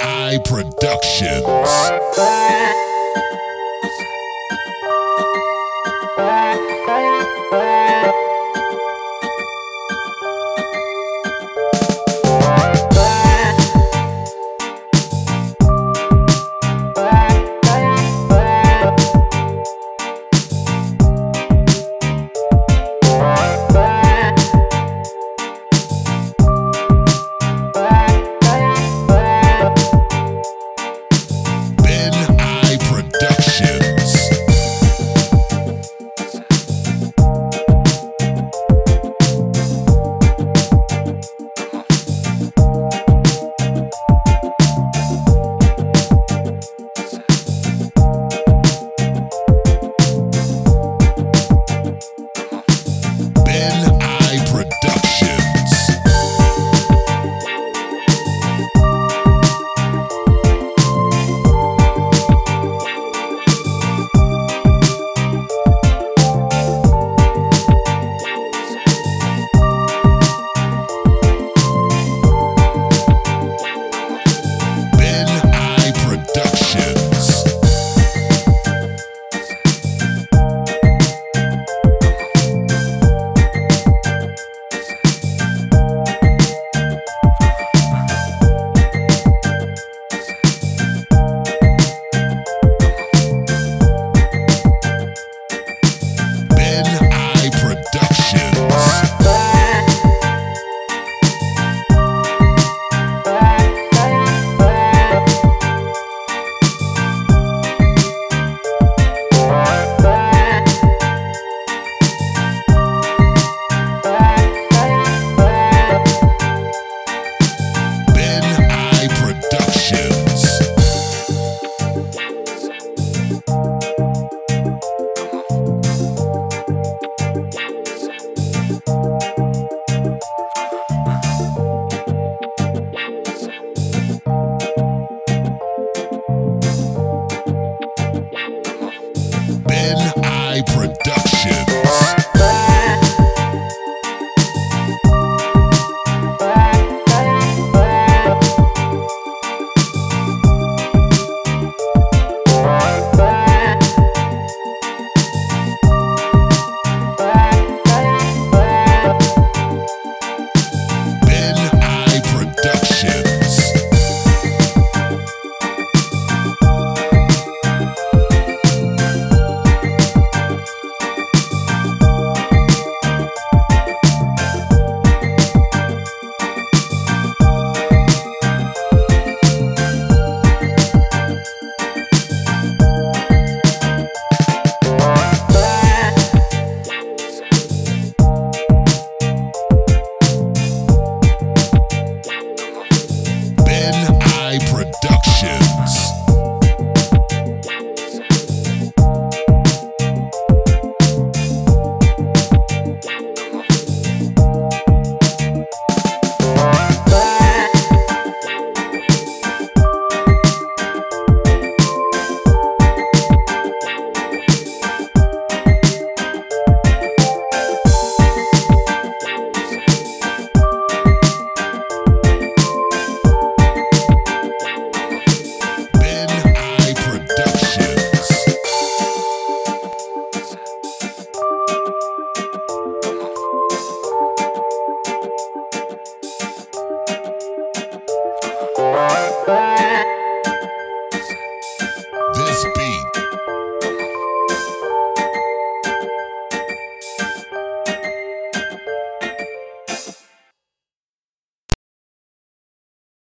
Eye Productions. Productions.